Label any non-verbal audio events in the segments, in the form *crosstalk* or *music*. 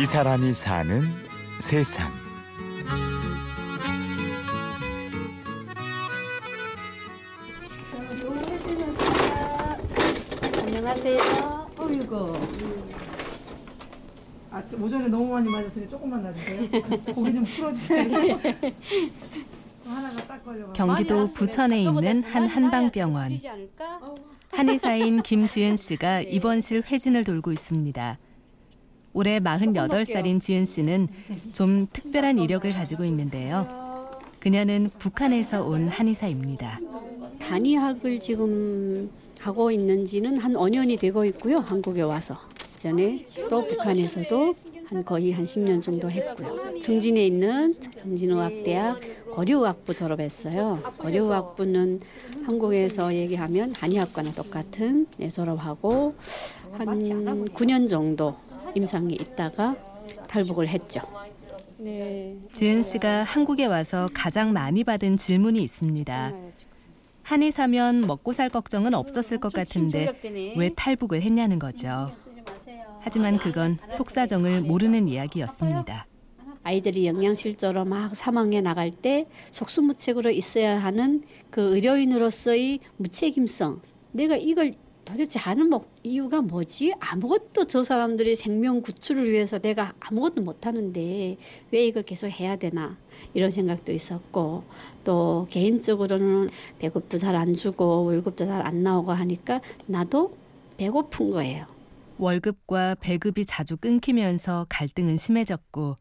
이 사람이 사는 세상. 안녕하세요. 어이구. 아침 오전에 너무 많이 맞았으니 조금만 놔주세요. 고기 좀 풀어주세요. *laughs* 하나가 딱 걸려. 경기도 부천에 있는 한 한방병원. 한의사인 김지은 씨가 *laughs* 입원실 회진을 돌고 있습니다. 올해 48살인 지은 씨는 좀 특별한 이력을 가지고 있는데요. 그녀는 북한에서 온 한의사입니다. 단의학을 지금 하고 있는지는 한 5년이 되고 있고요. 한국에 와서. 전에 또 북한에서도 한 거의 한 10년 정도 했고요. 청진에 있는 청진의학대학 고려의학부 졸업했어요. 고려의학부는 한국에서 얘기하면 한의학과나 똑같은 네, 졸업하고 한 9년 정도 임상에 있다가 탈북을 했죠. 네. 지은 씨가 한국에 와서 가장 많이 받은 질문이 있습니다. 한의사면 먹고 살 걱정은 없었을 것 같은데 왜 탈북을 했냐는 거죠. 하지만 그건 속사정을 모르는 이야기였습니다. 아이들이 영양실조로 막 사망해 나갈 때 속수무책으로 있어야 하는 그 의료인으로서의 무책임성. 내가 이걸 도대체 하는 이유가 뭐지? 아무것도 저 사람들이 생명 구출을 위해서 내가 아무것도 못하는데 왜 이걸 계속 해야 되나 이런 생각도 있었고 또 개인적으로는 배급도 잘 안 주고 월급도 잘 안 나오고 하니까 나도 배고픈 거예요. 월급과 배급이 자주 끊기면서 갈등은 심해졌고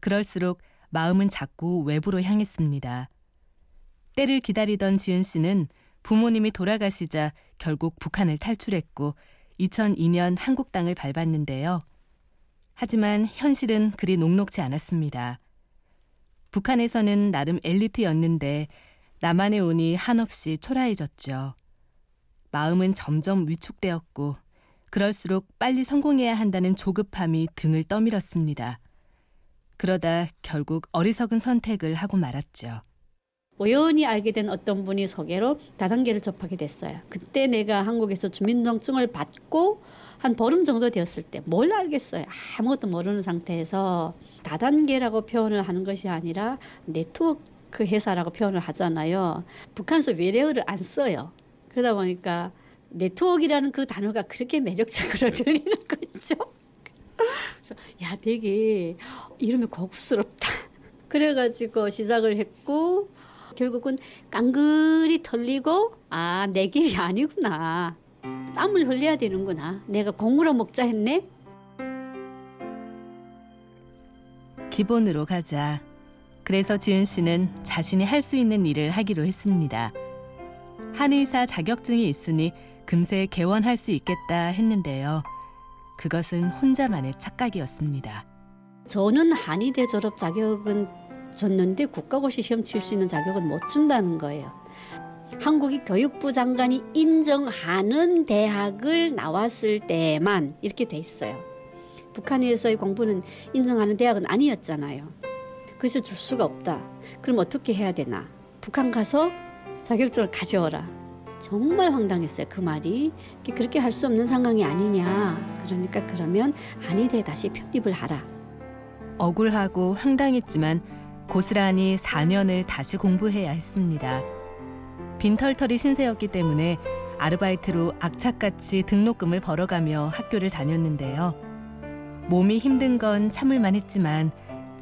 그럴수록 마음은 자꾸 외부로 향했습니다. 때를 기다리던 지은 씨는 부모님이 돌아가시자 결국 북한을 탈출했고 2002년 한국 땅을 밟았는데요. 하지만 현실은 그리 녹록지 않았습니다. 북한에서는 나름 엘리트였는데 남한에 오니 한없이 초라해졌죠. 마음은 점점 위축되었고 그럴수록 빨리 성공해야 한다는 조급함이 등을 떠밀었습니다. 그러다 결국 어리석은 선택을 하고 말았죠. 우연히 알게 된 어떤 분이 소개로 다단계를 접하게 됐어요. 그때 내가 한국에서 주민등록증을 받고 한 보름 정도 되었을 때 뭘 알겠어요. 아무것도 모르는 상태에서 다단계라고 표현을 하는 것이 아니라 네트워크 회사라고 표현을 하잖아요. 북한에서 외래어를 안 써요. 그러다 보니까 네트워크라는 그 단어가 그렇게 매력적으로 *laughs* 들리는 거죠. 야 되게 이름이 고급스럽다. 그래가지고 시작을 했고 결국은 깡그리 털리고 아 내 길이 아니구나. 땀을 흘려야 되는구나. 내가 공으로 먹자 했네. 기본으로 가자. 그래서 지은 씨는 자신이 할 수 있는 일을 하기로 했습니다. 한의사 자격증이 있으니 금세 개원할 수 있겠다 했는데요. 그것은 혼자만의 착각이었습니다. 저는 한의대 졸업 자격은 줬는데 국가고시 시험 칠 수 있는 자격은 못 준다는 거예요. 한국이 교육부 장관이 인정하는 대학을 나왔을 때만 이렇게 돼 있어요. 북한에서의 공부는 인정하는 대학은 아니었잖아요. 그래서 줄 수가 없다. 그럼 어떻게 해야 되나? 북한 가서 자격증을 가져오라. 정말 황당했어요. 그 말이 그렇게 할 수 없는 상황이 아니냐. 그러니까 그러면 한의대 다시 편입을 하라. 억울하고 황당했지만 고스란히 4년을 다시 공부해야 했습니다. 빈털털이 신세였기 때문에 아르바이트로 악착같이 등록금을 벌어가며 학교를 다녔는데요. 몸이 힘든 건 참을만 했지만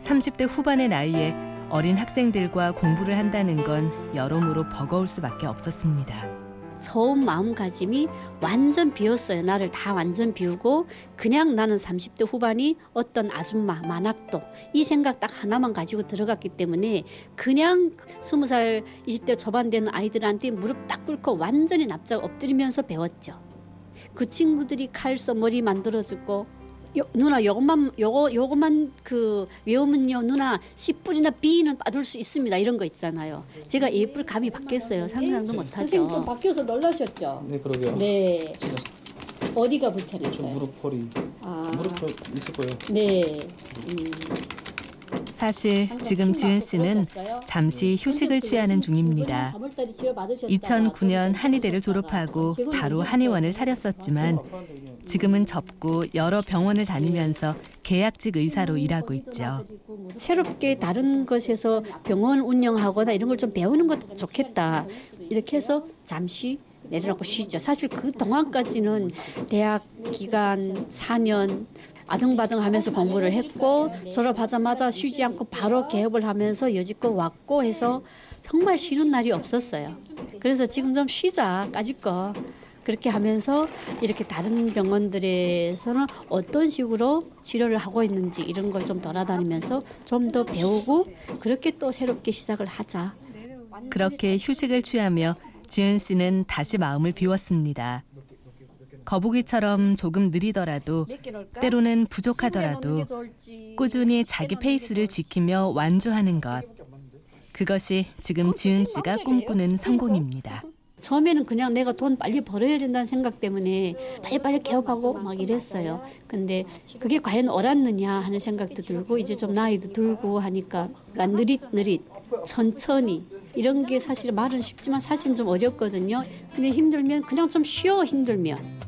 30대 후반의 나이에 어린 학생들과 공부를 한다는 건 여러모로 버거울 수밖에 없었습니다. 처음 마음가짐이 완전 비었어요. 나를 다 완전 비우고 그냥 나는 30대 후반이 어떤 아줌마, 만학도 이 생각 딱 하나만 가지고 들어갔기 때문에 그냥 20살, 20대 초반 되는 아이들한테 무릎 딱 꿇고 완전히 납작 엎드리면서 배웠죠. 그 친구들이 칼 써머리 만들어주고 요, 누나 요것만 요거 요것만 그 외우면요 누나 10불이나 B는 받을 수 있습니다 이런 거 있잖아요. 제가 예불 감이 바뀌었어요. 상상도 못 하죠. 선생님 좀 바뀌어서 놀라셨죠. 네 그러게요. 네. 어디가 저 불편했어요? 무릎 허리 아, 무릎 저 있을 거예요. 네. 음. 사실 지금 지은 씨는 잠시 휴식을 취하는 중입니다. 2009년 한의대를 졸업하고 바로 한의원을 차렸었지만 지금은 접고 여러 병원을 다니면서 계약직 의사로 일하고 있죠. 새롭게 다른 것에서 병원 운영하거나 이런 걸 좀 배우는 것도 좋겠다. 이렇게 해서 잠시 내려놓고 쉬죠. 사실 그 동안까지는 대학 기간 4년 아등바등 하면서 공부를 했고 졸업하자마자 쉬지 않고 바로 개업을 하면서 여지껏 왔고 해서 정말 쉬는 날이 없었어요. 그래서 지금 좀 쉬자 까짓거 그렇게 하면서 이렇게 다른 병원들에서는 어떤 식으로 치료를 하고 있는지 이런 걸 좀 돌아다니면서 좀 더 배우고 그렇게 또 새롭게 시작을 하자. 그렇게 휴식을 취하며 지은 씨는 다시 마음을 비웠습니다. 거북이처럼 조금 느리더라도 때로는 부족하더라도 꾸준히 자기 페이스를 지키며 완주하는 것. 그것이 지금 지은 씨가 꿈꾸는 성공입니다. *laughs* 처음에는 그냥 내가 돈 빨리 벌어야 된다는 생각 때문에 빨리빨리 개업하고 막 이랬어요. 근데 그게 과연 옳았느냐 하는 생각도 들고 이제 좀 나이도 들고 하니까 그러니까 느릿느릿 천천히 이런 게 사실 말은 쉽지만 사실은 좀 어렵거든요. 근데 힘들면 그냥 좀 쉬어 힘들면